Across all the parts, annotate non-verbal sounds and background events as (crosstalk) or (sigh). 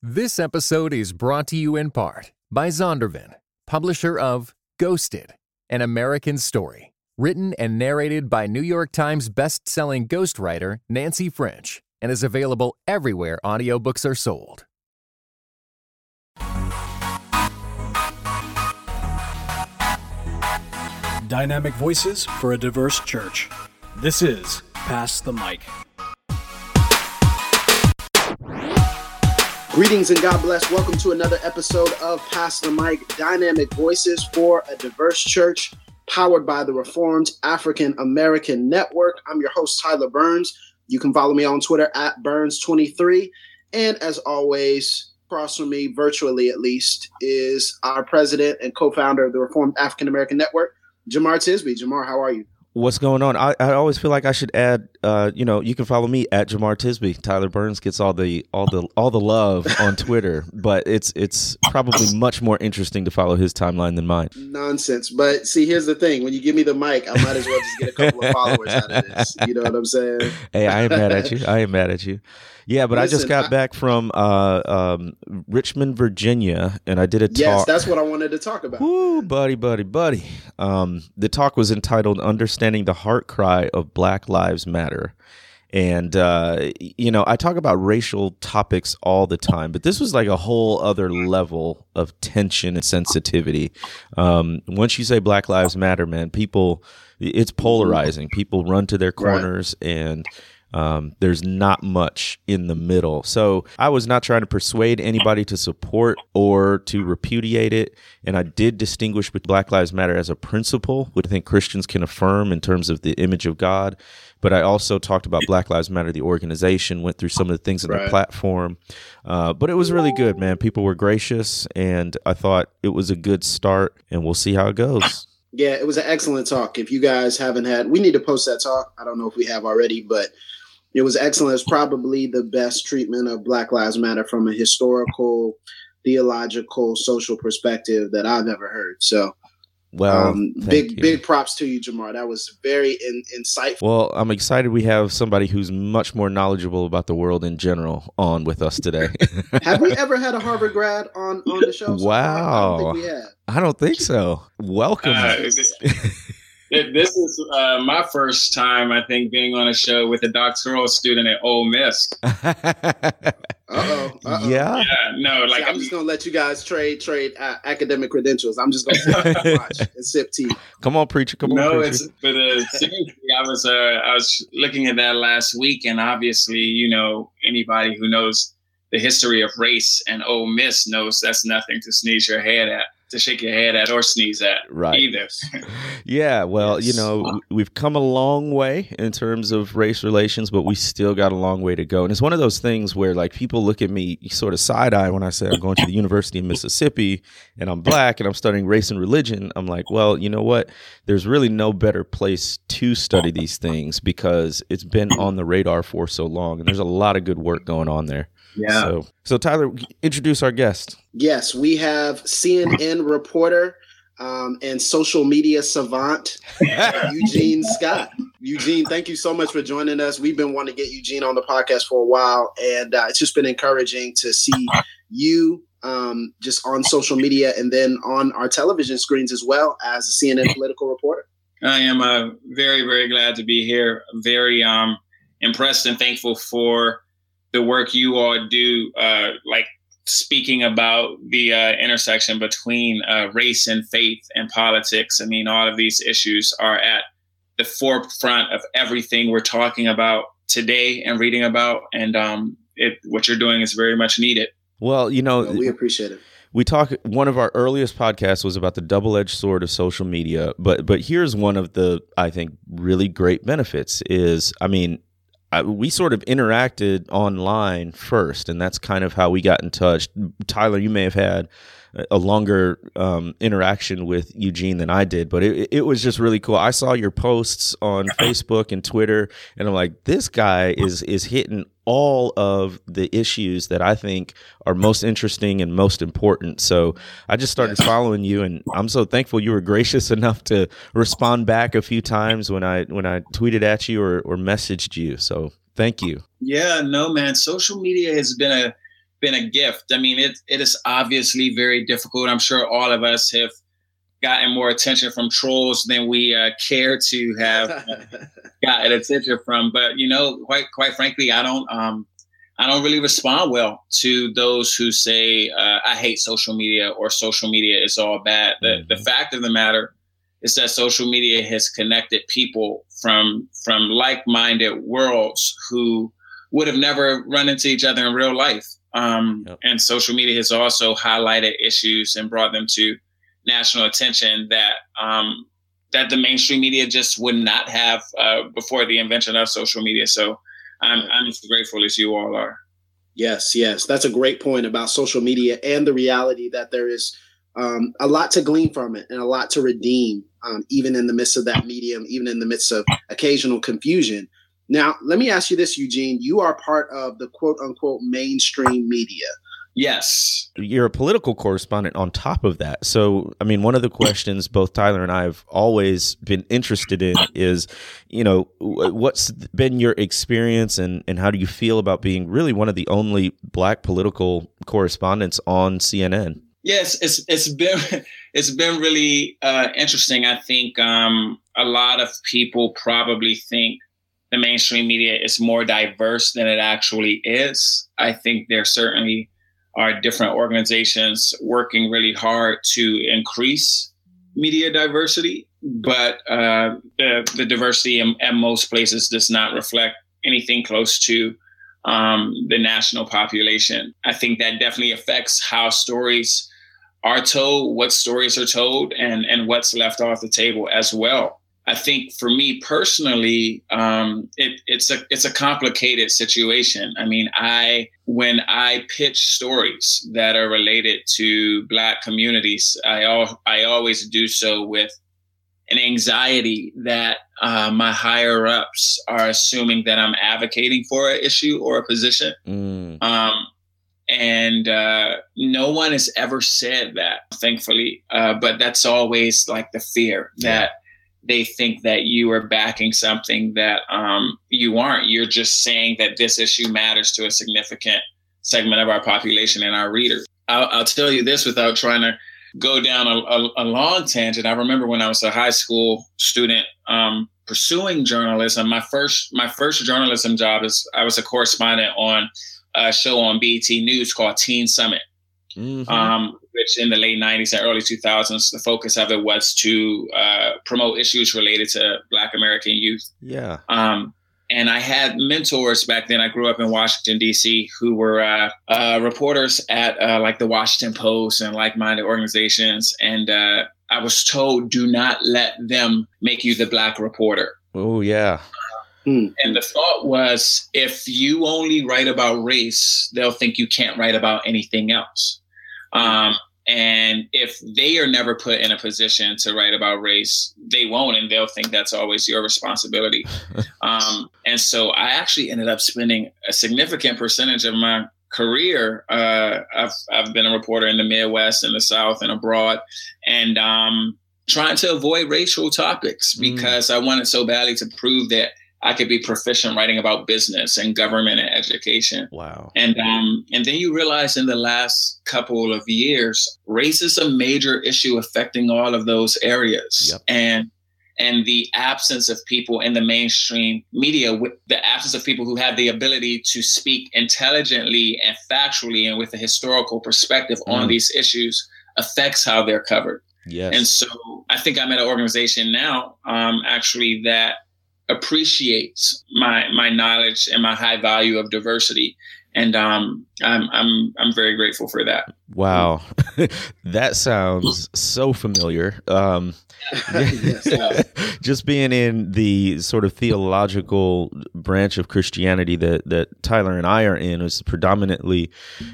This episode is brought to you in part by Zondervan, publisher of Ghosted, an American story, written and narrated by New York Times best-selling ghostwriter Nancy French, and is available everywhere audiobooks are sold. Dynamic voices for a diverse church. This is Pass the Mic. Greetings and God bless. Welcome to another episode of Pass the Mic Dynamic Voices for a Diverse Church, powered by the Reformed African American Network. I'm your host, Tyler Burns. You can follow me on Twitter at Burns23. And as always, across from me, virtually at least, is our president and co founder of the Reformed African American Network, Jemar Tisby. Jemar, how are you? What's going on? I, I always feel like I should add. Uh, you know, you can follow me at Jemar Tisby. Tyler Burns gets all the all the all the love on Twitter, but it's it's probably much more interesting to follow his timeline than mine. Nonsense. But see, here's the thing: when you give me the mic, I might as well just get a couple of (laughs) followers out of this. You know what I'm saying? Hey, I ain't mad at you. I ain't mad at you. Yeah, but Listen, I just got I- back from uh, um, Richmond, Virginia, and I did a Yes, talk. that's what I wanted to talk about. Woo, buddy, buddy, buddy. Um, the talk was entitled "Understanding the Heart Cry of Black Lives Matter." And uh, you know, I talk about racial topics all the time, but this was like a whole other level of tension and sensitivity. Um, once you say Black Lives Matter, man, people, it's polarizing. People run to their corners, and um, there's not much in the middle. So I was not trying to persuade anybody to support or to repudiate it. And I did distinguish with Black Lives Matter as a principle, which I think Christians can affirm in terms of the image of God. But I also talked about Black Lives Matter, the organization, went through some of the things in Right. the platform. Uh, but it was really good, man. People were gracious, and I thought it was a good start, and we'll see how it goes. Yeah, it was an excellent talk. If you guys haven't had, we need to post that talk. I don't know if we have already, but it was excellent. It's probably the best treatment of Black Lives Matter from a historical, theological, social perspective that I've ever heard. So, Well, um, thank big you. big props to you, Jemar. That was very in, insightful. Well, I'm excited we have somebody who's much more knowledgeable about the world in general on with us today. (laughs) have we ever had a Harvard grad on on the show? so far? I don't think we have. I don't think so. Welcome. Uh, It- (laughs) this is uh, my first time, I think, being on a show with a doctoral student at Ole Miss. (laughs) Uh-oh, uh-oh. Yeah. Yeah, no, like I'm I'm, just gonna let you guys trade trade uh, academic credentials. I'm just gonna sit (laughs) and watch and sip tea. Come on, preacher. Come on, no, preacher. it's but uh, seriously, I was uh, I was looking at that last week, and obviously, you know, anybody who knows the history of race and Ole Miss knows that's nothing to sneeze your head at, to shake your head at, or sneeze at Right. either. (laughs) (laughs) Yeah, well, you know, we've come a long way in terms of race relations, but we still got a long way to go. And it's one of those things where, like, people look at me sort of side eye when I say I'm going to the University of (laughs) Mississippi and I'm black and I'm studying race and religion. I'm like, well, you know what? There's really no better place to study these things because it's been on the radar for so long, and there's a lot of good work going on there. Yeah. So, so Tyler, introduce our guest. Yes, we have CNN reporter um, and social media savant (laughs) Eugene Scott. Eugene, thank you so much for joining us. We've been wanting to get Eugene on the podcast for a while, and uh, it's just been encouraging to see you um, just on social media and then on our television screens as well as a CNN political reporter. I am uh, very, very glad to be here. Very um, impressed and thankful for the work you all do, uh, like speaking about the uh, intersection between uh, race and faith and politics. I mean, all of these issues are at the forefront of everything we're talking about today and reading about. And um, it, what you're doing is very much needed. Well, you know, Well, we appreciate it. we talk one of our earliest podcasts was about the double-edged sword of social media but but here's one of the i think really great benefits is i mean I, we sort of interacted online first and that's kind of how we got in touch. Tyler you may have had a- longer um, interaction with Eugene than I did, but it, it was just really cool. I saw your posts on Facebook and Twitter, and I'm like, this guy is is hitting all of the issues that I think are most interesting and most important. So I just started following you, and I'm so thankful you were gracious (laughs) enough to respond back a few times when I when I tweeted at you or, or messaged you. So thank you. Yeah, no, man. Social media has been a been a gift. I mean, it it is obviously very difficult. I'm sure all of us have gotten more attention from trolls than we uh, care to have (laughs) gotten attention from. But you know, quite quite frankly, I don't um, I don't really respond well to those who say uh, I hate social media or social media is all bad. The mm-hmm. the fact of the matter is that social media has connected people from from like minded worlds who would have never run into each other in real life. Um, yep. And social media has also highlighted issues and brought them to national attention that um, that the mainstream media just would not have uh, before the invention of social media. So I'm, I'm as grateful as you all are. Yes, yes, that's a great point about social media and the reality that there is um, a lot to glean from it and a lot to redeem, um, even in the midst of that medium, even in the midst of occasional confusion. Now, let me ask you this, Eugene. You are part of the quote unquote mainstream media. Yes. You're a political correspondent on top of that. So, I mean, one of the questions both Tyler and I have always been interested in is, you know, what's been your experience and, and how do you feel about being really one of the only black political correspondents on CNN? Yes, it's it's been (laughs) it's been really uh, interesting. I think um, a lot of people probably think the mainstream media is more diverse than it actually is. I think there certainly are different organizations working really hard to increase media diversity, but uh, the, the diversity in, at most places does not reflect anything close to um, the national population. I think that definitely affects how stories are told, what stories are told, and and what's left off the table as well. I think for me personally, um, it, it's a it's a complicated situation. I mean, I when I pitch stories that are related to Black communities, I al- I always do so with an anxiety that uh, my higher ups are assuming that I'm advocating for an issue or a position. Mm. Um, and uh, no one has ever said that, thankfully. Uh, but that's always like the fear that they think that you are backing something that um, you aren't. You're just saying that this issue matters to a significant segment of our population and our readers. I'll, I'll tell you this without trying to go down a, a, a, long tangent. I remember when I was a high school student um, pursuing journalism. My first my first journalism job is I was a correspondent on a show on BET News called Teen Summit. Mm-hmm. Um, which in the late 90s and early 2000s, the focus of it was to uh, promote issues related to Black American youth. Yeah. Um, and I had mentors back then. I grew up in Washington, D.C., who were uh, uh, reporters at uh, like the Washington Post and like minded organizations. And uh, I was told, do not let them make you the Black reporter. Oh, yeah. Hmm. And the thought was if you only write about race, they'll think you can't write about anything else. Um, and if they are never put in a position to write about race, they won't, and they'll think that's always your responsibility. (laughs) um, and so I actually ended up spending a significant percentage of my career. Uh, I've, I've been a reporter in the Midwest, in the South, and abroad, and um, trying to avoid racial topics mm. because mm. I wanted so badly to prove that I could be proficient writing about business and government and education. Wow. And um, and then you realize in the last couple of years, race is a major issue affecting all of those areas. Yep. And and the absence of people in the mainstream media, with the absence of people who have the ability to speak intelligently and factually and with a historical perspective mm. on these issues affects how they're covered. Yes. And so I think I'm at an organization now, um, actually, that appreciates my my knowledge and my high value of diversity and um, I'm I'm I'm very grateful for that. Wow, (laughs) that sounds so familiar. Um, (laughs) (laughs) just being in the sort of theological branch of Christianity that that Tyler and I are in is predominantly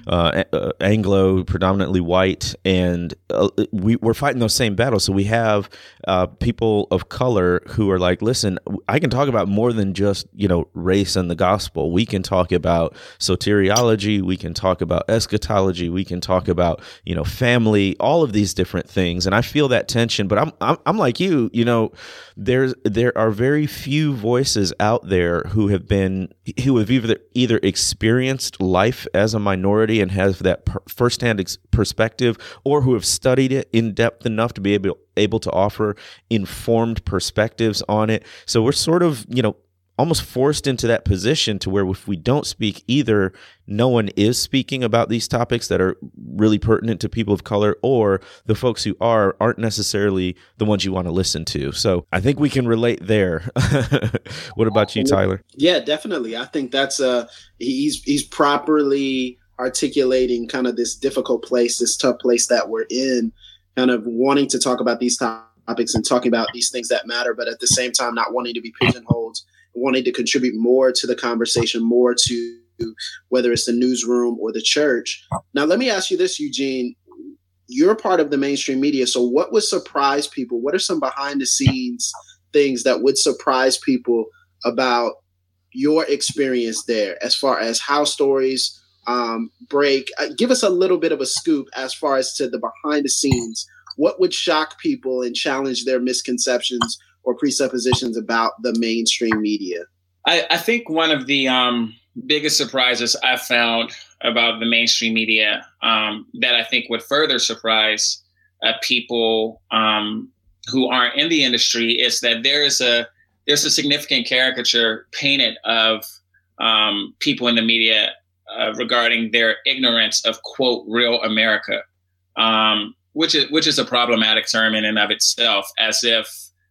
uh, uh, Anglo, predominantly white, and uh, we, we're fighting those same battles. So we have uh, people of color who are like, "Listen, I can talk about more than just you know race and the gospel. We can talk about soteriology, we can talk about eschatology, we can talk about, you know, family, all of these different things. And I feel that tension, but I'm I'm, I'm like you, you know, there's there are very few voices out there who have been who have either either experienced life as a minority and have that per, firsthand ex- perspective or who have studied it in depth enough to be able able to offer informed perspectives on it. So we're sort of, you know, almost forced into that position to where if we don't speak either no one is speaking about these topics that are really pertinent to people of color or the folks who are aren't necessarily the ones you want to listen to. So i think we can relate there. (laughs) What about you tyler? Yeah definitely. I think that's uh he's he's properly articulating kind of this difficult place this tough place that we're in kind of wanting to talk about these topics and talking about these things that matter but at the same time not wanting to be pigeonholed wanting to contribute more to the conversation, more to whether it's the newsroom or the church. Now, let me ask you this, Eugene. You're part of the mainstream media. So, what would surprise people? What are some behind the scenes things that would surprise people about your experience there as far as how stories um, break? Uh, give us a little bit of a scoop as far as to the behind the scenes. What would shock people and challenge their misconceptions or presuppositions about the mainstream media? I, I think one of the um, biggest surprises I found about the mainstream media um, that I think would further surprise uh, people um, who aren't in the industry is that there is a there's a significant caricature painted of um, people in the media uh, regarding their ignorance of quote real America, um, which is which is a problematic term in and of itself, as if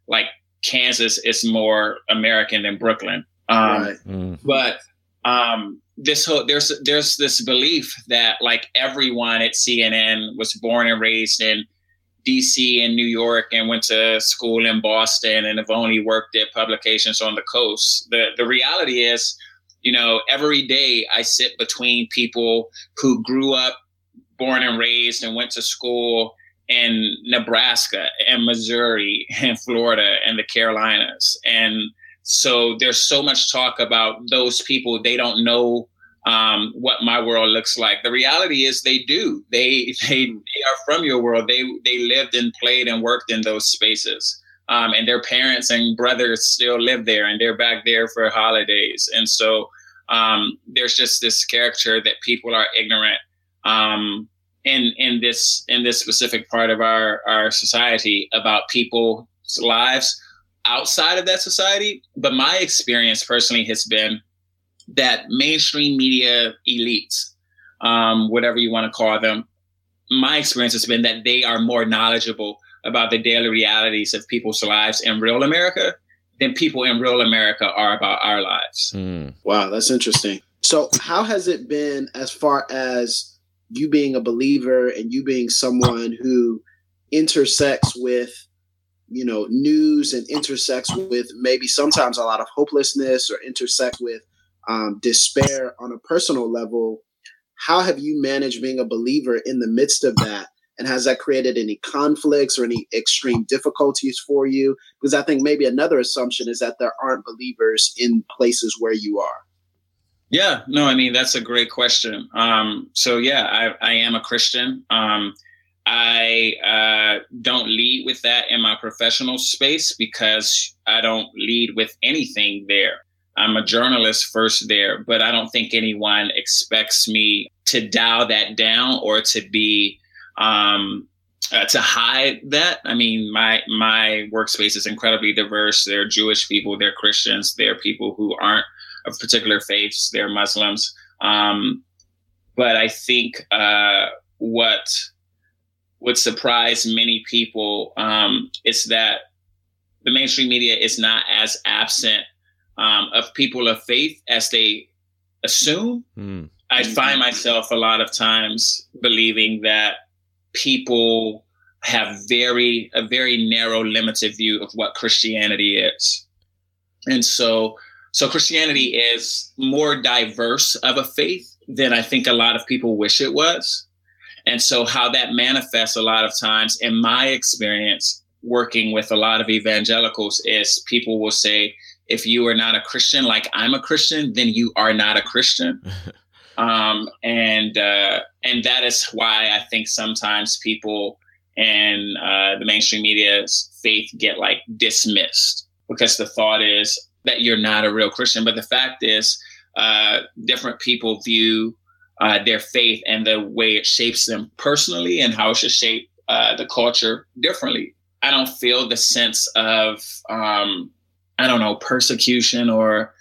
like Kansas is more American than Brooklyn. Um, right. mm. But um, this whole there's there's this belief that like everyone at CNN was born and raised in D.C. and New York and went to school in Boston and have only worked at publications on the coast. The the reality is, you know, every day I sit between people who grew up born and raised and went to school in Nebraska and Missouri and Florida and the Carolinas. And so there's so much talk about those people. They don't know um, what my world looks like. The reality is they do. They, (laughs) they, they are from your world. They they lived and played and worked in those spaces. Um, and their parents and brothers still live there, and they're back there for holidays. And so um, there's just this character that people are ignorant um, in in this in this specific part of our our society about people's lives outside of that society. But my experience personally has been that mainstream media elites um, whatever you want to call them my experience has been that they are more knowledgeable about the daily realities of people's lives in real america than people in real america are about our lives. Mm. wow that's interesting. So how has it been as far as you being a believer and you being someone who intersects with you know news and intersects with maybe sometimes a lot of hopelessness or intersect with um, despair on a personal level how have you managed being a believer in the midst of that? And has that created any conflicts or any extreme difficulties for you? Because i think maybe another assumption is that there aren't believers in places where you are yeah, no, I mean that's a great question. Um, so yeah, I, I am a Christian. Um, I uh, don't lead with that in my professional space because I don't lead with anything there. I'm a journalist first there, but I don't think anyone expects me to dial that down or to be um, uh, to hide that. I mean, my my workspace is incredibly diverse. There are Jewish people, there are Christians, there are people who aren't of particular faiths. They're Muslims. Um, but I think uh, what would surprise many people um, is that the mainstream media is not as absent um, of people of faith as they assume. Mm. I find myself a lot of times believing that people have very a very narrow, limited view of what Christianity is, and so so Christianity is more diverse of a faith than I think a lot of people wish it was. And so how that manifests a lot of times in my experience working with a lot of evangelicals is people will say, if you are not a Christian like I'm a Christian, then you are not a Christian. (laughs) um, and uh, and that is why I think sometimes people in uh, the mainstream media's faith get like dismissed because the thought is that you're not a real Christian. But the fact is, uh, different people view uh, their faith and the way it shapes them personally and how it should shape uh, the culture differently. I don't feel the sense of, um, I don't know, persecution or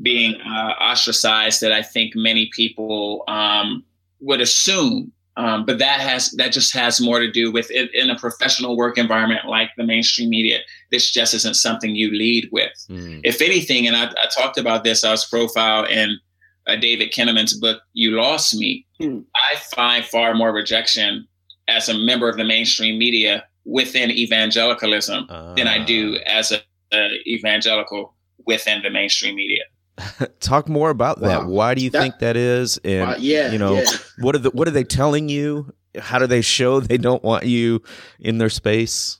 being uh, ostracized that I think many people um, would assume. Um, but that has that just has more to do with it in a professional work environment like the mainstream media. This just isn't something you lead with. Mm. If anything, and I, I, talked about this, I was profiled in uh, David Kinnaman's book, "You Lost Me." Mm. I find far more rejection as a member of the mainstream media within evangelicalism uh. than I do ah. as a, a evangelical within the mainstream media. (laughs) Talk more about that. Why do you that, think that is? And yeah, you know, yeah. (laughs) what are the what are they telling you? How do they show (laughs) they don't want you in their space?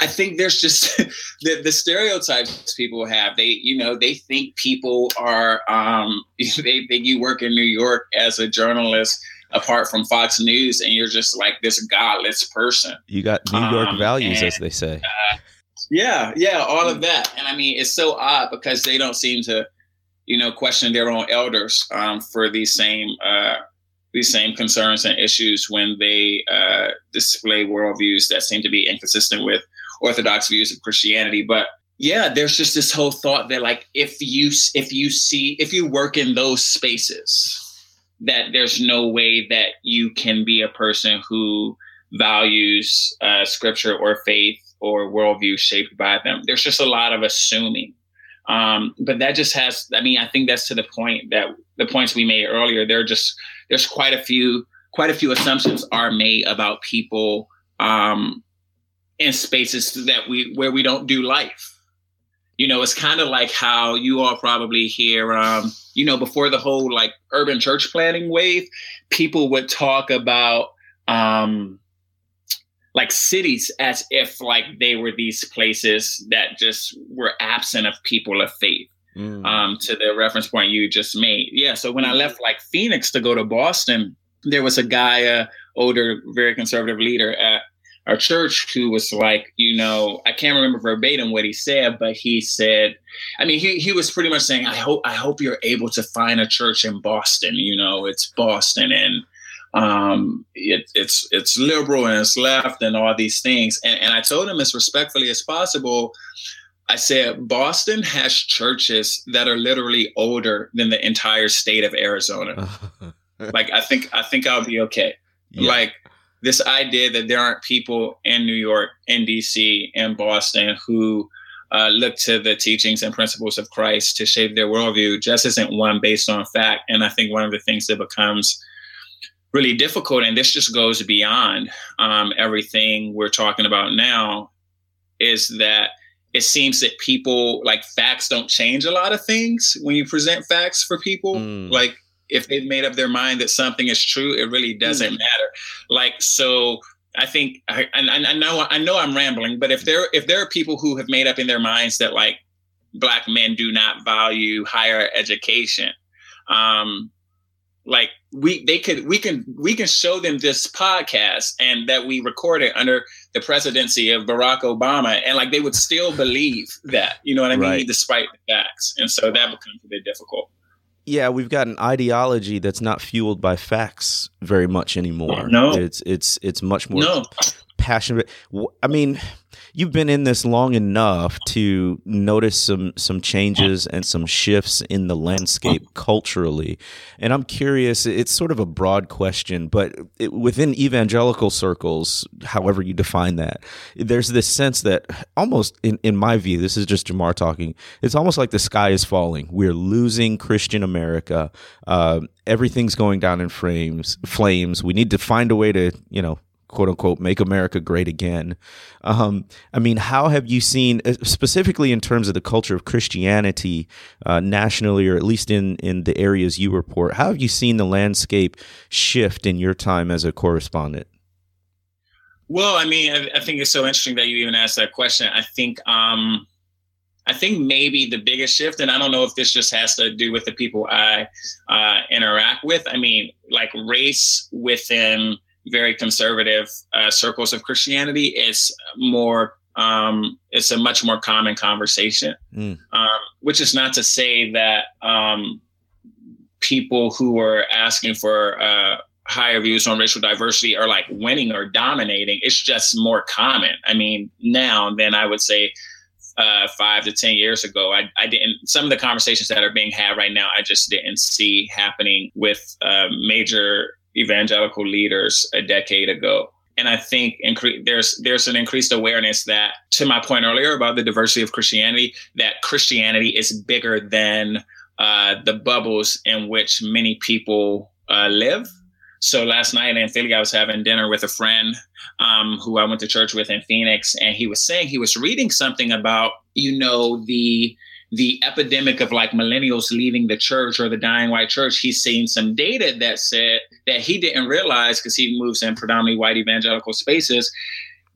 I think there's just the, the stereotypes people have. They, you know, they think people are, um, they think you work in New York as a journalist apart from Fox News and you're just like this godless person. You got New York um, values, and, as they say. Uh, yeah, yeah, all of that. And I mean, it's so odd because they don't seem to you know, question their own elders um, for these same uh, these same concerns and issues when they uh, display worldviews that seem to be inconsistent with orthodox views of Christianity. But yeah, there's just this whole thought that like if you if you see if you work in those spaces, that there's no way that you can be a person who values uh, scripture or faith or worldview shaped by them. There's just a lot of assuming um, but that just has, I mean, I think that's to the point that the points we made earlier, there are just, there's quite a few, quite a few assumptions are made about people um, in spaces that we, where we don't do life. You know, it's kind of like how you all probably hear, um, you know, before the whole like urban church planning wave, people would talk about, um, like cities as if like they were these places that just were absent of people of faith. Mm. Um, to the reference point you just made. Yeah. So when I left like Phoenix to go to Boston, there was a guy, a older, very conservative leader at our church who was like, you know, I can't remember verbatim what he said, but he said, I mean, he, he was pretty much saying, I hope, I hope you're able to find a church in Boston. You know, it's Boston and um, it, it's it's liberal and it's left and all these things. And, and I told him as respectfully as possible. I said Boston has churches that are literally older than the entire state of Arizona. (laughs) like I think I think I'll be okay. Yeah. Like this idea that there aren't people in New York, in DC, in Boston who uh, look to the teachings and principles of Christ to shape their worldview just isn't one based on fact. And I think one of the things that becomes really difficult. And this just goes beyond um, everything we're talking about now is that it seems that people like facts don't change a lot of things when you present facts for people. Mm. Like if they've made up their mind that something is true, it really doesn't mm. matter. Like, so I think, I, I, I know, I know I'm rambling, but if there, if there are people who have made up in their minds that like black men do not value higher education, um, like we they could we can we can show them this podcast and that we recorded under the presidency of Barack Obama and like they would still believe that you know what I mean right. despite the facts and so that becomes a bit difficult. Yeah, we've got an ideology that's not fueled by facts very much anymore. No, it's it's it's much more no. passionate. I mean, you've been in this long enough to notice some some changes and some shifts in the landscape culturally. And I'm curious, it's sort of a broad question, but it, within evangelical circles, however you define that, there's this sense that almost in, in my view, this is just Jemar talking, it's almost like the sky is falling. We're losing Christian America. Uh, everything's going down in flames flames. We need to find a way to, you know, quote unquote make America great again. Um, I mean, how have you seen, uh, specifically in terms of the culture of Christianity uh, nationally, or at least in in the areas you report, how have you seen the landscape shift in your time as a correspondent? Well, I mean, I, I think it's so interesting that you even asked that question. I think. Um, I think maybe the biggest shift, and I don't know if this just has to do with the people I uh, interact with. I mean, like race within very conservative uh, circles of Christianity is more. Um, it's a much more common conversation, mm. um, which is not to say that um, people who are asking for uh, higher views on racial diversity are like winning or dominating. It's just more common. I mean, now than I would say uh, five to 10 years ago. I, I didn't, some of the conversations that are being had right now, I just didn't see happening with uh, major evangelical leaders a decade ago. And I think incre- there's there's an increased awareness that, to my point earlier about the diversity of Christianity, that Christianity is bigger than uh, the bubbles in which many people uh, live. So last night in Philly, I was having dinner with a friend um, who I went to church with in Phoenix, and he was saying he was reading something about you know the the epidemic of like millennials leaving the church or the dying white church. He's seen some data that said that he didn't realize because he moves in predominantly white evangelical spaces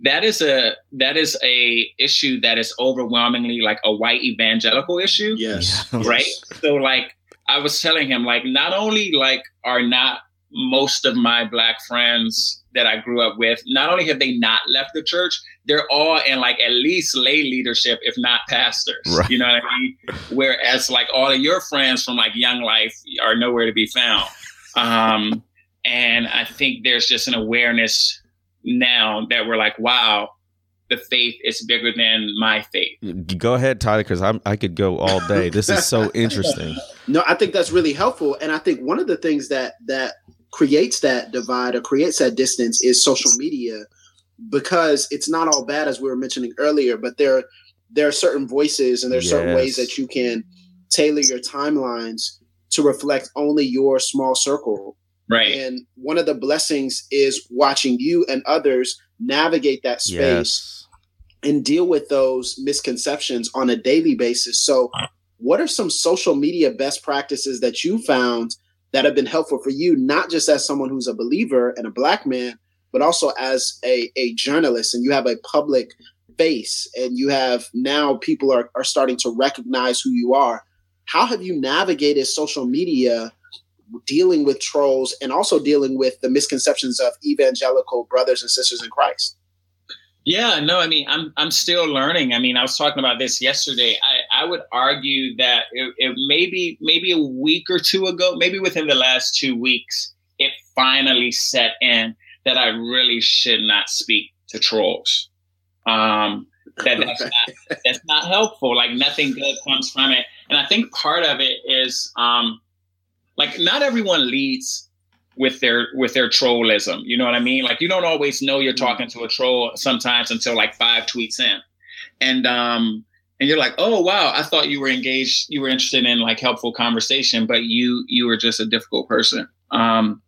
that is a that is a issue that is overwhelmingly like a white evangelical issue yes right yes. so like i was telling him like not only like are not most of my black friends that I grew up with, not only have they not left the church, they're all in like at least lay leadership, if not pastors. Right. You know what I mean? Whereas like all of your friends from like Young Life are nowhere to be found. Um, and I think there's just an awareness now that we're like, wow, the faith is bigger than my faith. Go ahead, Tyler, because I'm I could go all day. This is so (laughs) interesting. no, I think that's really helpful, and I think one of the things that that creates that divide or creates that distance is social media because it's not all bad as we were mentioning earlier but there there are certain voices and there's yes. certain ways that you can tailor your timelines to reflect only your small circle right and one of the blessings is watching you and others navigate that space yes. and deal with those misconceptions on a daily basis so what are some social media best practices that you found that have been helpful for you, not just as someone who's a believer and a black man, but also as a, a journalist and you have a public face and you have now people are, are starting to recognize who you are. How have you navigated social media dealing with trolls and also dealing with the misconceptions of evangelical brothers and sisters in Christ? Yeah, no, I mean, I'm I'm still learning. I mean, I was talking about this yesterday. I, I would argue that it, it maybe maybe a week or two ago, maybe within the last two weeks, it finally set in that I really should not speak to trolls. Um, that (laughs) that's not, that's not helpful. Like nothing good comes from it. And I think part of it is um, like not everyone leads with their with their trollism. You know what I mean? Like you don't always know you're mm. talking to a troll sometimes until like five tweets in, and um and you're like, oh wow, I thought you were engaged, you were interested in like helpful conversation, but you you were just a difficult person. Um,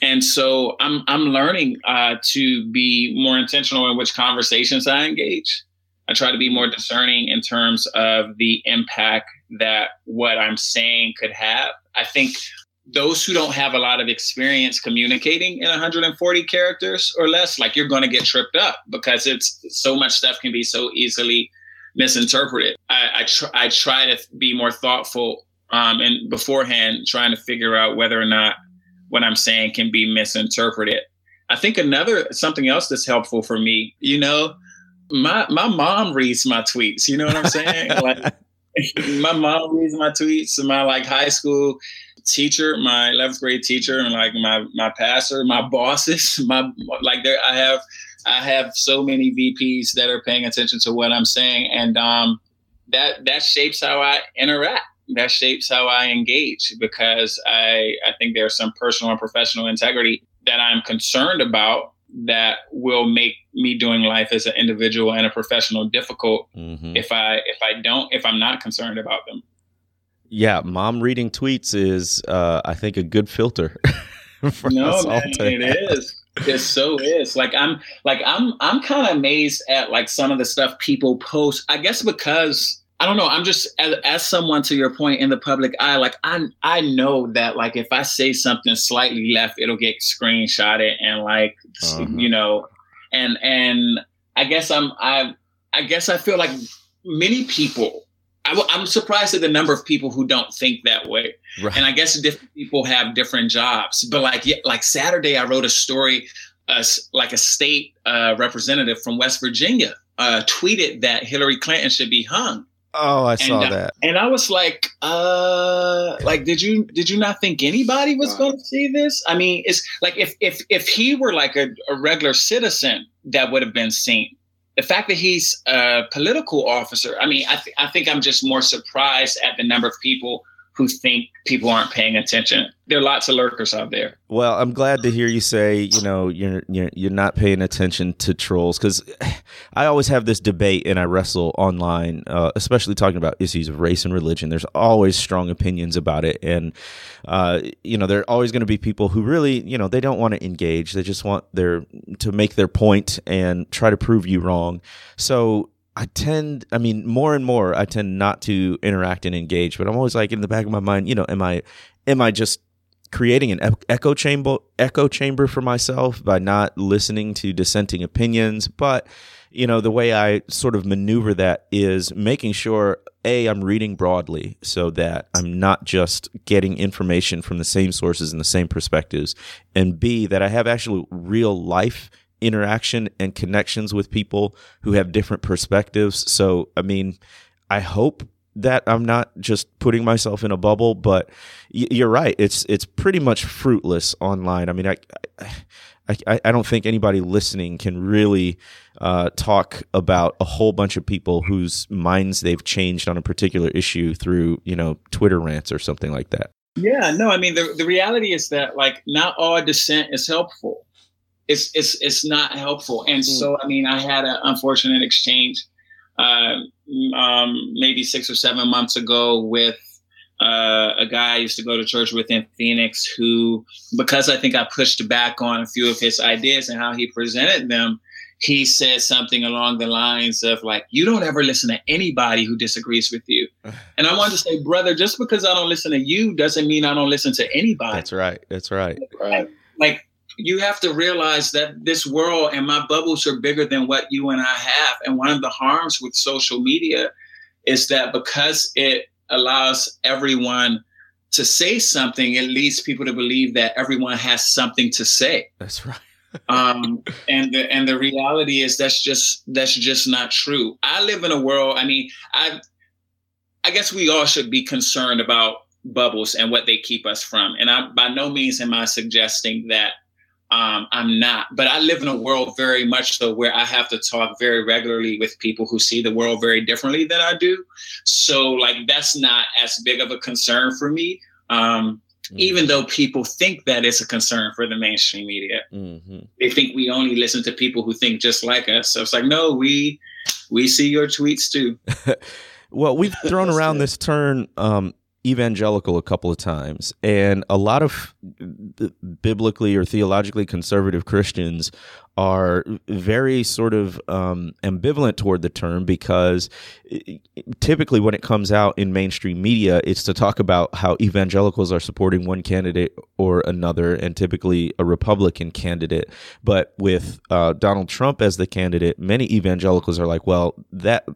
and so I'm I'm learning uh, to be more intentional in which conversations I engage. I try to be more discerning in terms of the impact that what I'm saying could have. I think those who don't have a lot of experience communicating in 140 characters or less, like you're going to get tripped up because it's so much stuff can be so easily misinterpreted. I, I, tr- I try to be more thoughtful um, and beforehand, trying to figure out whether or not what I'm saying can be misinterpreted. I think another something else that's helpful for me, you know, my my mom reads my tweets. You know what I'm saying? (laughs) like (laughs) my mom reads my tweets. My like high school teacher, my 11th grade teacher, and like my my pastor, my bosses, (laughs) my like there I have I have so many VPs that are paying attention to what I'm saying, and um, that that shapes how I interact. That shapes how I engage because I I think there's some personal and professional integrity that I'm concerned about that will make me doing life as an individual and a professional difficult mm-hmm. if I if I don't if I'm not concerned about them yeah, mom reading tweets is, uh, I think, a good filter. (laughs) for no, man, it is. It so is. Like I'm, like I'm, I'm kind of amazed at like some of the stuff people post. I guess because I don't know. I'm just as, as someone to your point in the public eye. Like I, I know that like if I say something slightly left, it'll get screenshotted and like uh-huh. you know, and and I guess I'm I I guess I feel like many people I, am surprised at the number of people who don't think that way. Right. And I guess different people have different jobs. But like, like Saturday, I wrote a story, uh, like a state uh, representative from West Virginia uh, tweeted that Hillary Clinton should be hung. Oh, I saw and, uh, that. And I was like, uh, like, did you did you not think anybody was going to see this? I mean, it's like if if if he were like a, a regular citizen, that would have been seen the fact that he's a political officer, I mean, I, th- I think I'm just more surprised at the number of people who think people aren't paying attention. There are lots of lurkers out there. Well, I'm glad to hear you say, you know, you're you're, you're not paying attention to trolls because (sighs) I always have this debate and I wrestle online, uh, especially talking about issues of race and religion. There's always strong opinions about it, and uh, you know, there are always going to be people who really, you know, they don't want to engage. They just want their to make their point and try to prove you wrong. So I tend, I mean, more and more, I tend not to interact and engage. But I'm always like in the back of my mind, you know, am I, am I just creating an echo chamber, echo chamber for myself by not listening to dissenting opinions? But you know, the way I sort of maneuver that is making sure a I'm reading broadly so that I'm not just getting information from the same sources and the same perspectives, and b that I have actually real life interaction and connections with people who have different perspectives. So, I mean, I hope that I'm not just putting myself in a bubble, but you're right. It's it's pretty much fruitless online. I mean, I I, I don't think anybody listening can really uh, talk about a whole bunch of people whose minds they've changed on a particular issue through you know Twitter rants or something like that. Yeah, no, I mean the the reality is that like not all dissent is helpful it's it's it's not helpful. And mm. so, I mean, I had an unfortunate exchange, uh, um, maybe six or seven months ago with uh, a guy I used to go to church with in Phoenix who, because I think I pushed back on a few of his ideas and how he presented them, he said something along the lines of like, "You don't ever listen to anybody who disagrees with you." (sighs) And I wanted to say, brother, just because I don't listen to you doesn't mean I don't listen to anybody. That's right. That's right. Right. Like you have to realize that this world and my bubbles are bigger than what you and I have. And one of the harms with social media is that because it allows everyone to say something, it leads people to believe that everyone has something to say. That's right. um, and the and the reality is that's just that's just not true. I live in a world. I mean, I I guess we all should be concerned about bubbles and what they keep us from. And I by no means am I suggesting that um, I'm not, but I live in a world very much so where I have to talk very regularly with people who see the world very differently than I do. So, like, that's not as big of a concern for me. Um, mm-hmm. Even though people think that it's a concern for the mainstream media, mm-hmm. they think we only listen to people who think just like us. So it's like, no, we we see your tweets too. (laughs) well, we've thrown (laughs) around this term um, evangelical a couple of times, and a lot of biblically or theologically conservative Christians are very sort of um, ambivalent toward the term because typically when it comes out in mainstream media, it's to talk about how evangelicals are supporting one candidate or another, and typically a Republican candidate. But with uh, Donald Trump as the candidate, many evangelicals are like, well, that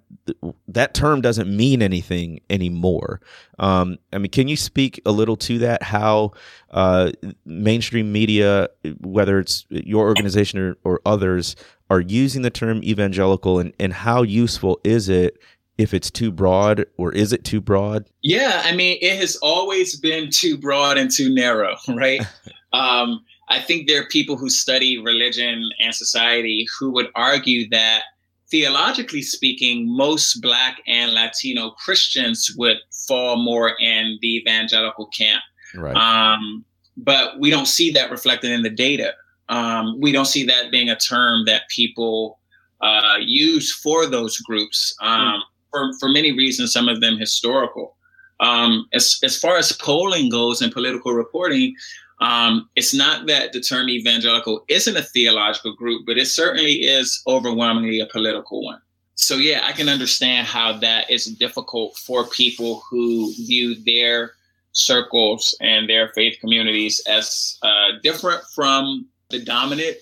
that term doesn't mean anything anymore. Um, I mean, can you speak a little to that? How uh, mainstream media, whether it's your organization or, or others, are using the term evangelical, and, and how useful is it if it's too broad or is it too broad? Yeah, I mean, it has always been too broad and too narrow, (laughs) right? (laughs) um, I think there are people who study religion and society who would argue that theologically speaking, most Black and Latino Christians would fall more in the evangelical camp. Right. Um, but we don't see that reflected in the data. Um, we don't see that being a term that people uh, use for those groups um, mm. for, for many reasons, some of them historical. Um, as, as far as polling goes and political reporting, um, it's not that the term evangelical isn't a theological group, but it certainly is overwhelmingly a political one. So, yeah, I can understand how that is difficult for people who view their circles and their faith communities as uh, different from the dominant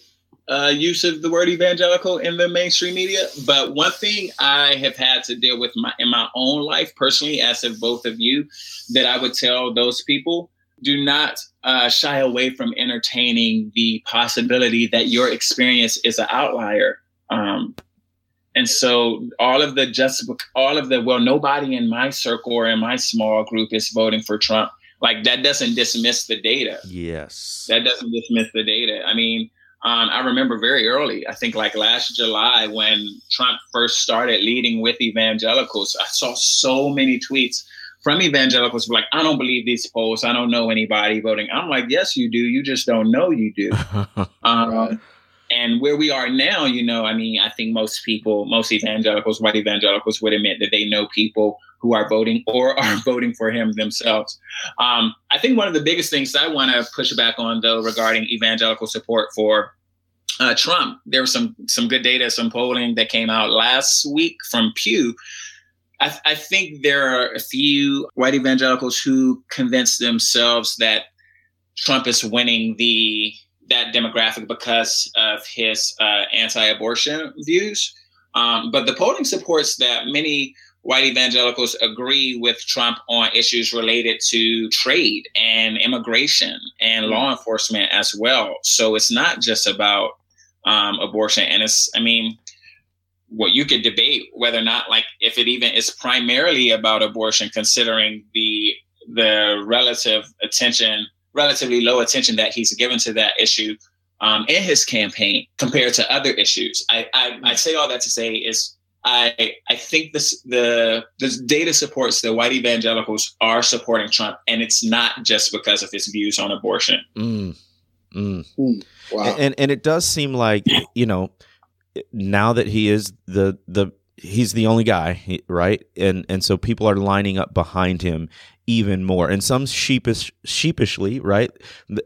uh, use of the word evangelical in the mainstream media. But one thing I have had to deal with my, in my own life personally, as have both of you, that I would tell those people do not uh, shy away from entertaining the possibility that your experience is an outlier. Um, and so all of the just all of the well, nobody in my circle or in my small group is voting for Trump. Like that doesn't dismiss the data. Yes, that doesn't dismiss the data. I mean, um, I remember very early, I think like last July when Trump first started leading with evangelicals, I saw so many tweets from evangelicals like, I don't believe these polls. I don't know anybody voting. I'm like, yes, you do. You just don't know you do. (laughs) um, and where we are now, you know, I mean, I think most people, most evangelicals, white evangelicals would admit that they know people who are voting or (laughs) are voting for him themselves. Um, I think one of the biggest things I want to push back on, though, regarding evangelical support for uh, Trump, there was some some good data, some polling that came out last week from Pew. I, I think there are a few white evangelicals who convince themselves that Trump is winning the that demographic because of his uh, anti-abortion views. Um, but the polling supports that many white evangelicals agree with Trump on issues related to trade and immigration and law enforcement as well. So it's not just about um, abortion. And it's, I mean, what you could debate whether or not, like, if it even is primarily about abortion, considering the the relative attention, relatively low attention that he's given to that issue um, in his campaign compared to other issues. I, I, I say all that to say is I I think this the the data supports that white evangelicals are supporting Trump, and it's not just because of his views on abortion. Mm, mm. Mm, wow. And and it does seem like you know now that he is the the he's the only guy, right? And and so people are lining up behind him even more. And some sheepish, sheepishly, right?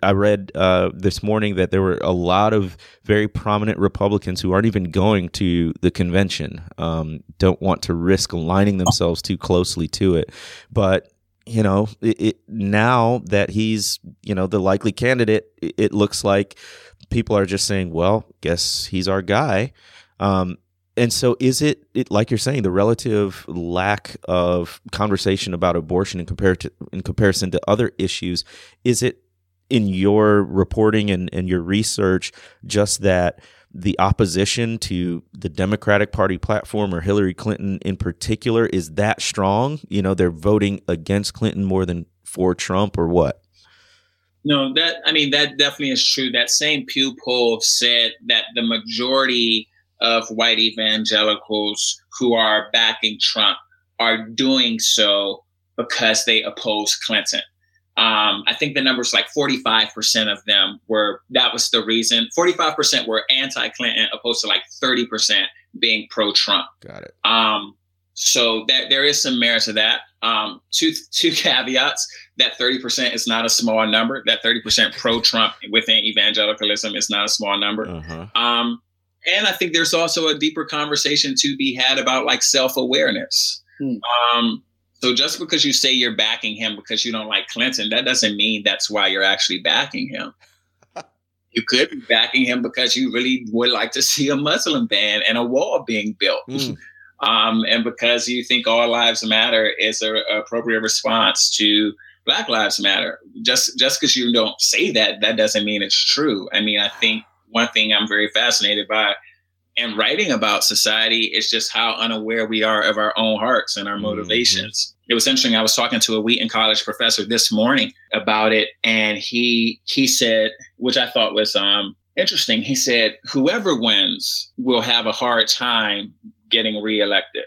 I read uh, this morning that there were a lot of very prominent Republicans who aren't even going to the convention, um, don't want to risk aligning themselves too closely to it. But you know, it, it, now that he's you know the likely candidate, it, it looks like people are just saying, "Well, guess he's our guy." Um, and so is it, it like you're saying the relative lack of conversation about abortion in compared to in comparison to other issues is it in your reporting and, and your research just that the opposition to the Democratic Party platform or Hillary Clinton in particular is that strong? You know, they're voting against Clinton more than for Trump or what? No, that I mean that definitely is true. That same Pew poll said that the majority of white evangelicals who are backing Trump are doing so because they oppose Clinton. Um, I think the number's like 45% of them were, that was the reason. 45% were anti Clinton, opposed to like 30% being pro Trump. Got it. Um, so that there is some merit to that. Um, two two (laughs) caveats: that thirty percent is not a small number. That thirty percent pro Trump within evangelicalism is not a small number. Uh-huh. Um, and I think there's also a deeper conversation to be had about like self awareness. Hmm. Um, so just because you say you're backing him because you don't like Clinton, that doesn't mean that's why you're actually backing him. (laughs) you could be backing him because you really would like to see a Muslim ban and a wall being built. Hmm. Um, and because you think all lives matter is an appropriate response to Black Lives Matter. Just just because you don't say that, that doesn't mean it's true. I mean, I think one thing I'm very fascinated by and writing about society is just how unaware we are of our own hearts and our mm-hmm. motivations. Mm-hmm. It was interesting. I was talking to a Wheaton College professor this morning about it, and he he said, which I thought was um, interesting. He said, "Whoever wins will have a hard time getting reelected."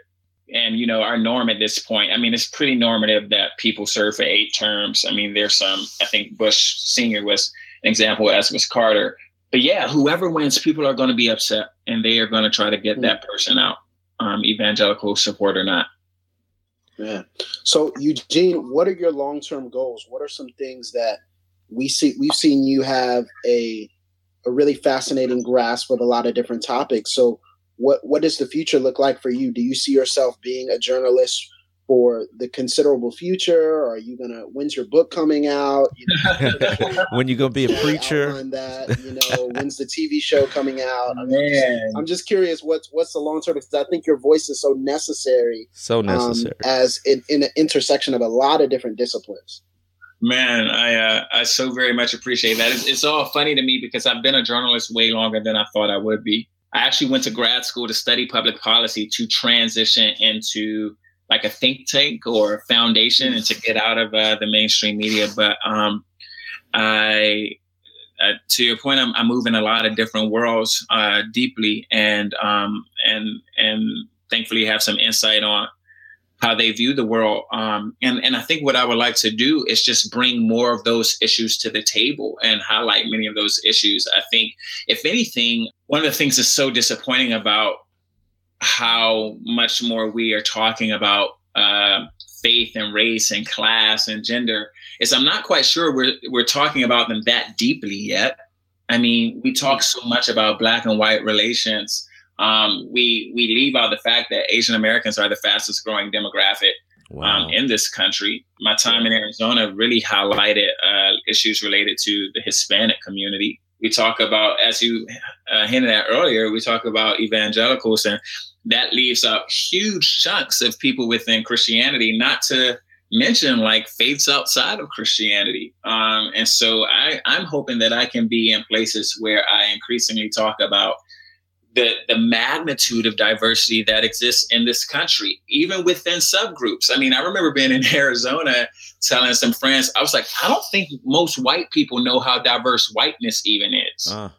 And you know, our norm at this point, I mean, it's pretty normative that people serve for eight terms. I mean, there's some. I think Bush Senior was an example, as was Carter but yeah, whoever wins, people are going to be upset and they are going to try to get that person out, um, evangelical support or not. Yeah. So Eugene, what are your long-term goals? What are some things that we see? We've seen you have a a really fascinating grasp of a lot of different topics. So what what does the future look like for you? Do you see yourself being a journalist for the considerable future? Are you gonna? When's your book coming out? You know, (laughs) (laughs) when you gonna be a preacher? That you know, when's the TV show coming out? I'm, just, I'm just curious. What's what's the long term? Because I think your voice is so necessary. So um, necessary um, as in, in an intersection of a lot of different disciplines. Man, I uh, I so very much appreciate that. It's, it's all funny to me because I've been a journalist way longer than I thought I would be. I actually went to grad school to study public policy to transition into like a think tank or a foundation and to get out of uh, the mainstream media. But um, I, uh, to your point, I'm, I'm moving a lot of different worlds uh, deeply, and um, and and thankfully have some insight on how they view the world. Um, and and I think what I would like to do is just bring more of those issues to the table and highlight many of those issues. I think, if anything, one of the things that's so disappointing about how much more we are talking about uh, faith and race and class and gender is I'm not quite sure we're we're talking about them that deeply yet. I mean, we talk so much about black and white relations. Um, we we leave out the fact that Asian Americans are the fastest growing demographic um, wow. um, in this country. My time in Arizona really highlighted uh, issues related to the Hispanic community. We talk about, as you uh, hinted at earlier, we talk about evangelicals and that leaves out huge chunks of people within Christianity, not to mention like faiths outside of Christianity. Um, and so I, I'm hoping that I can be in places where I increasingly talk about the, the magnitude of diversity that exists in this country, even within subgroups. I mean, I remember being in (laughs) Arizona telling some friends, I was like, I don't think most white people know how diverse whiteness even is. Uh,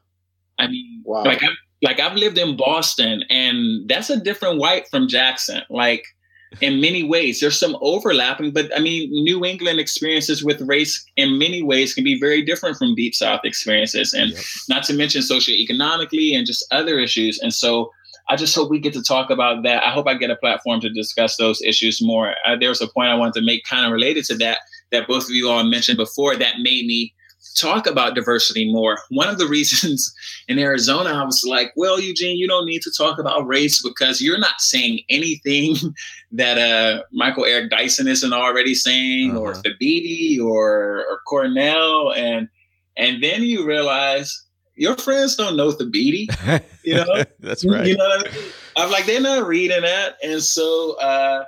I mean, wow. like I'm, like I've lived in Boston and that's a different white from Jackson. Like in many ways, there's some overlapping, but I mean, New England experiences with race in many ways can be very different from Deep South experiences, and yep. not to mention socioeconomically and just other issues. And so I just hope we get to talk about that. I hope I get a platform to discuss those issues more. Uh, there was a point I wanted to make kind of related to that, that both of you all mentioned before that made me talk about diversity more. One of the reasons (laughs) in Arizona, I was like, well, Eugene, you don't need to talk about race because you're not saying anything (laughs) that uh, Michael Eric Dyson isn't already saying, uh-huh. or Thabiti or, or Cornel. And, and then you realize your friends don't know Thabiti. (laughs) You know, that's right. You know I mean? I'm like, they're not reading that. And so, uh,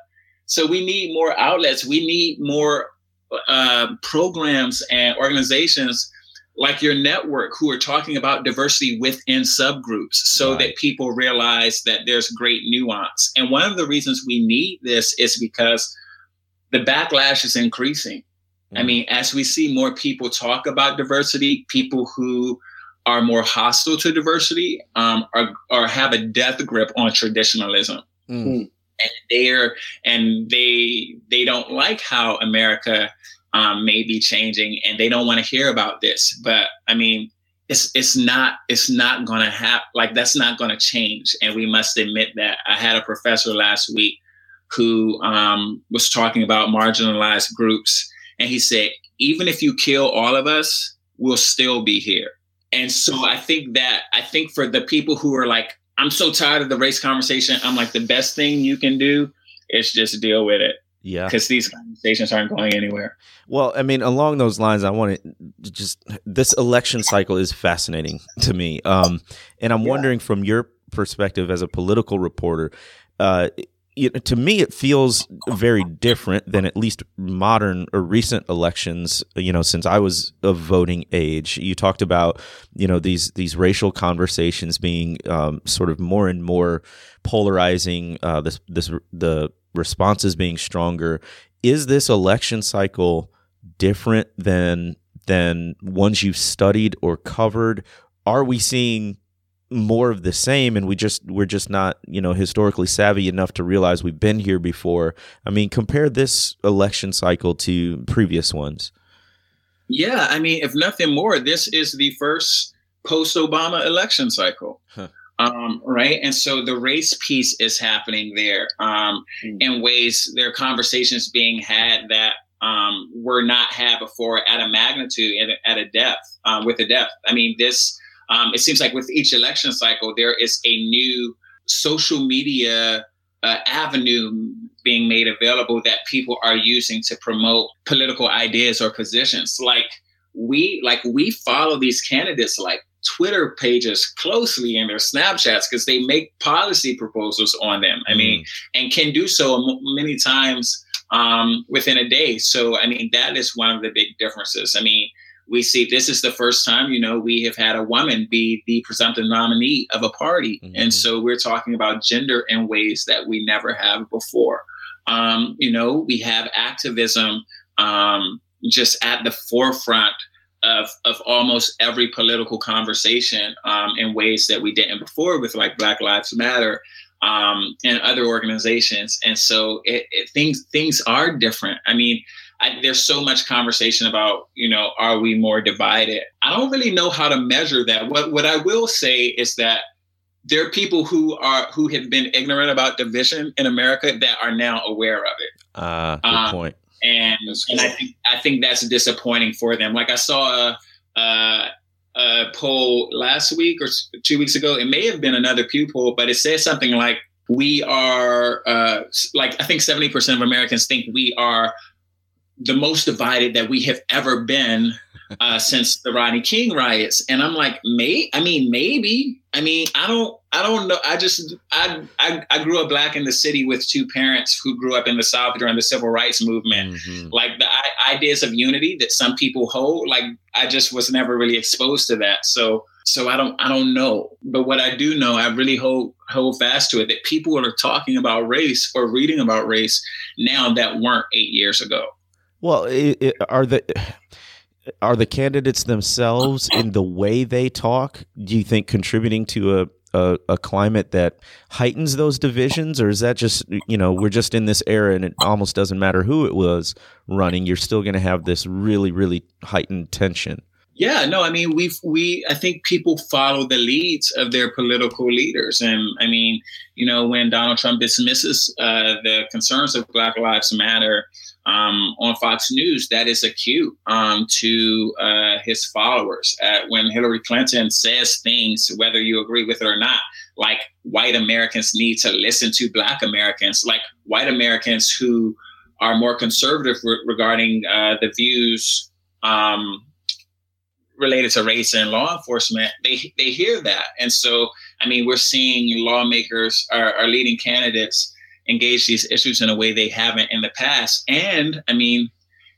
so we need more outlets. We need more uh, programs and organizations like your network who are talking about diversity within subgroups so right. that people realize that there's great nuance. And one of the reasons we need this is because the backlash is increasing. Mm. I mean, as we see more people talk about diversity, people who are more hostile to diversity um, are, are have a death grip on traditionalism. Mm and they're and they they don't like how America um, may be changing, and they don't want to hear about this. But I mean, it's it's not it's not to happen. Like that's not to change, and we must admit that. I had a professor last week who um, was talking about marginalized groups, and he said, even if you kill all of us, we'll still be here. And so I think that I think for the people who are like, I'm so tired of the race conversation. I'm like, the best thing you can do is just deal with it. Yeah. Because these conversations aren't going anywhere. Well, I mean, along those lines, I want to just this election cycle is fascinating to me. Um, and I'm yeah. wondering from your perspective as a political reporter, uh, you know, to me, it feels very different than at least modern or recent elections. You know, since I was of voting age, you talked about you know these these racial conversations being um, sort of more and more polarizing. Uh, this this the responses being stronger. Is this election cycle different than than ones you've studied or covered? Are we seeing more of the same and we just we're just not you know historically savvy enough to realize we've been here before. I mean compare this election cycle to previous ones. Yeah i mean if nothing more this is the first post obama election cycle. Huh. um, right? And so the race piece is happening there um, mm. in ways there are conversations being had that um, were not had before at a magnitude and at a depth um, with a depth. I mean this um, it seems like with each election cycle, there is a new social media uh, avenue being made available that people are using to promote political ideas or positions. Like we like we follow these candidates like Twitter pages closely and their Snapchats because they make policy proposals on them. I mean, mm. and can do so many times um, within a day. So, I mean, that is one of the big differences. I mean, we see this is the first time, you know, we have had a woman be the presumptive nominee of a party. Mm-hmm. And so we're talking about gender in ways that we never have before. Um, you know, we have activism um, just at the forefront of, of almost every political conversation um, in ways that we didn't before with like Black Lives Matter um, and other organizations. And so it, it, things things are different. I mean, I, there's so much conversation about you know are we more divided? I don't really know how to measure that. What what I will say is that there are people who are who have been ignorant about division in America that are now aware of it. Uh, good um, point and and I think I think that's disappointing for them. Like I saw a, a, a, poll last week or two weeks ago. It may have been another Pew poll, but it says something like we are uh, like I think seventy percent of Americans think we are the most divided that we have ever been uh, (laughs) since the Rodney King riots. And I'm like, may I mean maybe. I mean, I don't I don't know. I just I, I I grew up black in the city with two parents who grew up in the South during the civil rights movement. Mm-hmm. Like the I- ideas of unity that some people hold, like I just was never really exposed to that. So so I don't I don't know. But what I do know, I really hold hold fast to it that people are talking about race or reading about race now that weren't eight years ago. Well, it, it, are the are the candidates themselves in the way they talk do you think contributing to a, a, a climate that heightens those divisions? Or is that just you know we're just in this era and it almost doesn't matter who it was running you're still going to have this really really heightened tension yeah no i mean we we i think people follow the leads of their political leaders and i mean you know when donald trump dismisses uh, the concerns of black lives matter um, on Fox News, that is a cue um, to uh, his followers. Uh, when Hillary Clinton says things, whether you agree with it or not, like white Americans need to listen to Black Americans, like white Americans who are more conservative re- regarding uh, the views um, related to race and law enforcement, they they hear that, and so I mean, we're seeing lawmakers, our, our leading candidates engage these issues in a way they haven't in the past. And I mean,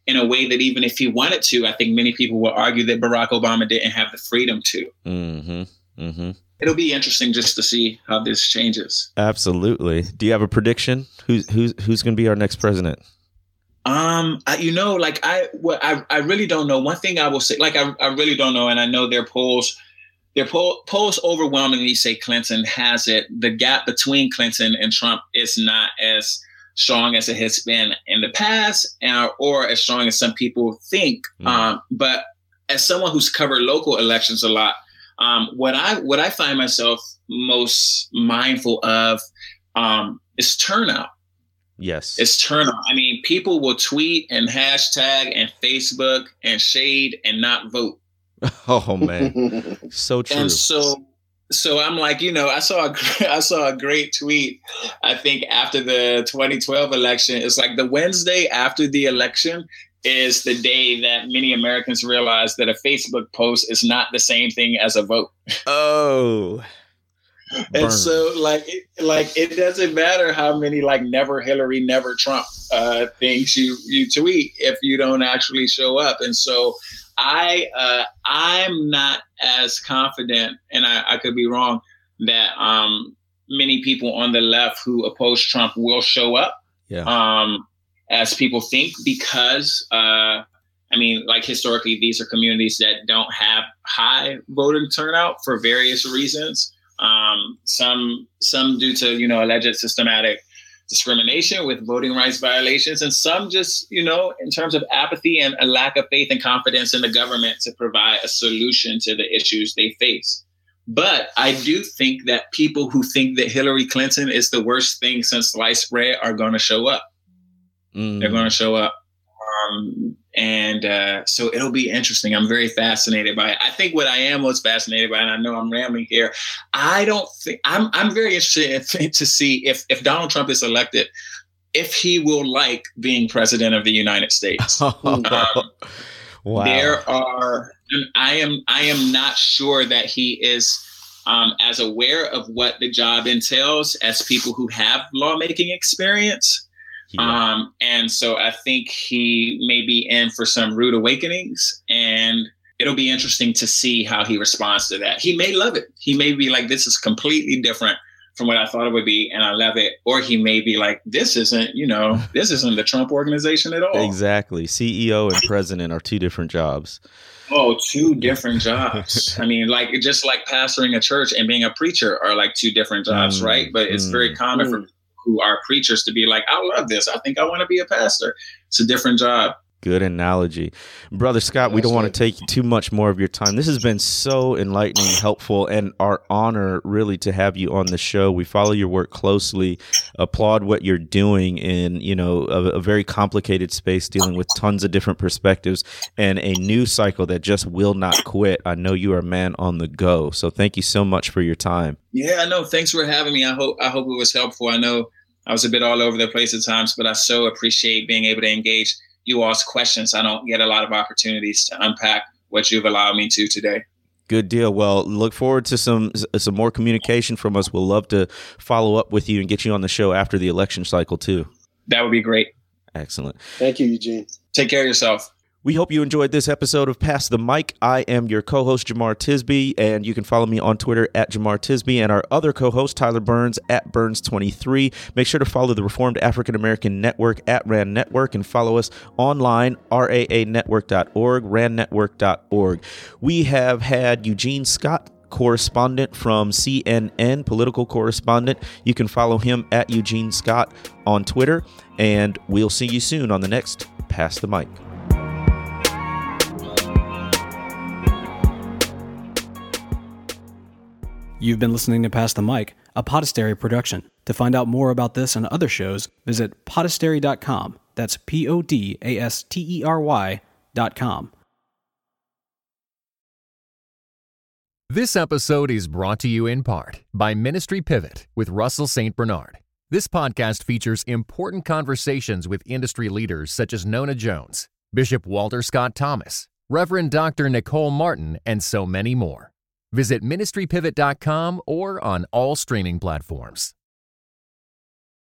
in a way that even if he wanted to, I think many people will argue that Barack Obama didn't have the freedom to. Mm-hmm. Mm-hmm. It'll be interesting just to see how this changes. Absolutely. Do you have a prediction? Who's who's who's going to be our next president? Um, I, you know, like I, what I, I really don't know. One thing I will say, like I, I really don't know, and I know there are polls their poll, polls overwhelmingly say Clinton has it. The gap between Clinton and Trump is not as strong as it has been in the past, and, or as strong as some people think. Mm. Um, but as someone who's covered local elections a lot, um, what I what I find myself most mindful of um, is turnout. Yes, it's turnout. I mean, people will tweet and hashtag and Facebook and shade and not vote. (laughs) Oh man, so (laughs) true. And so, so I'm like, you know, I saw a, (laughs) I saw a great tweet. I think after the 2012 election, it's like the Wednesday after the election is the day that many Americans realize that a Facebook post is not the same thing as a vote. Oh. And so like it, like it doesn't matter how many like never hillary never trump uh things you you tweet if you don't actually show up and so I uh, I'm not as confident, and I, I could be wrong, that um, many people on the left who oppose Trump will show up. Yeah. Um, as people think, because uh, I mean, like historically, these are communities that don't have high voting turnout for various reasons. Um, some some due to you know alleged systematic discrimination, with voting rights violations, and some just, you know, in terms of apathy and a lack of faith and confidence in the government to provide a solution to the issues they face. But I do think that people who think that Hillary Clinton is the worst thing since sliced bread are going to show up. Mm. They're going to show up. Um, and uh, so it'll be interesting. I'm very fascinated by it. I think what I am most fascinated by, and I know I'm rambling here, I don't think I'm I'm very interested in, (laughs) to see if if Donald Trump is elected, if he will like being president of the United States. (laughs) um, wow. There are, I am, I am not sure that he is um, as aware of what the job entails as people who have lawmaking experience. Yeah. Um, and so I think he may be in for some rude awakenings, and it'll be interesting to see how he responds to that. He may love it. He may be like, "This is completely different from what I thought it would be, and I love it. Or he may be like, this isn't, you know, (laughs) this isn't the Trump organization at all. Exactly. CEO and president are two different jobs. Oh, two (laughs) different jobs. I mean, like just like pastoring a church and being a preacher are like two different jobs, mm, right? But it's mm, very common mm. for who are preachers to be like, I love this. I think I want to be a pastor. It's a different job. Good analogy. Brother Scott, we don't want to take too much more of your time. This has been so enlightening, helpful, and our honor really to have you on the show. We follow your work closely, applaud what you're doing in, you know, a, a very complicated space dealing with tons of different perspectives and a news cycle that just will not quit. I know you are a man on the go. So thank you so much for your time. Yeah, I know. Thanks for having me. I hope I hope it was helpful. I know I was a bit all over the place at times, but I so appreciate being able to engage you ask questions. I don't get a lot of opportunities to unpack what you've allowed me to today. Good deal. Well, look forward to some some more communication from us. We'll love to follow up with you and get you on the show after the election cycle too. That would be great. Excellent. Thank you, Eugene. Take care of yourself. We hope you enjoyed this episode of Pass the Mic. I am your co host, Jemar Tisby, and you can follow me on Twitter at Jemar Tisby and our other co host, Tyler Burns, at Burns23. Make sure to follow the Reformed African American Network at RAN Network and follow us online, raanetwork.org, rannetwork.org. We have had Eugene Scott correspondent from CNN, political correspondent. You can follow him at Eugene Scott on Twitter, and we'll see you soon on the next Pass the Mic. You've been listening to Pass the Mic, a Podastery production. To find out more about this and other shows, visit podastery.com. That's P O D A S T E R Y.com. This episode is brought to you in part by Ministry Pivot with Russell St. Bernard. This podcast features important conversations with industry leaders such as Nona Jones, Bishop Walter Scott Thomas, Reverend Dr. Nicole Martin, and so many more. Visit ministrypivot.com or on all streaming platforms.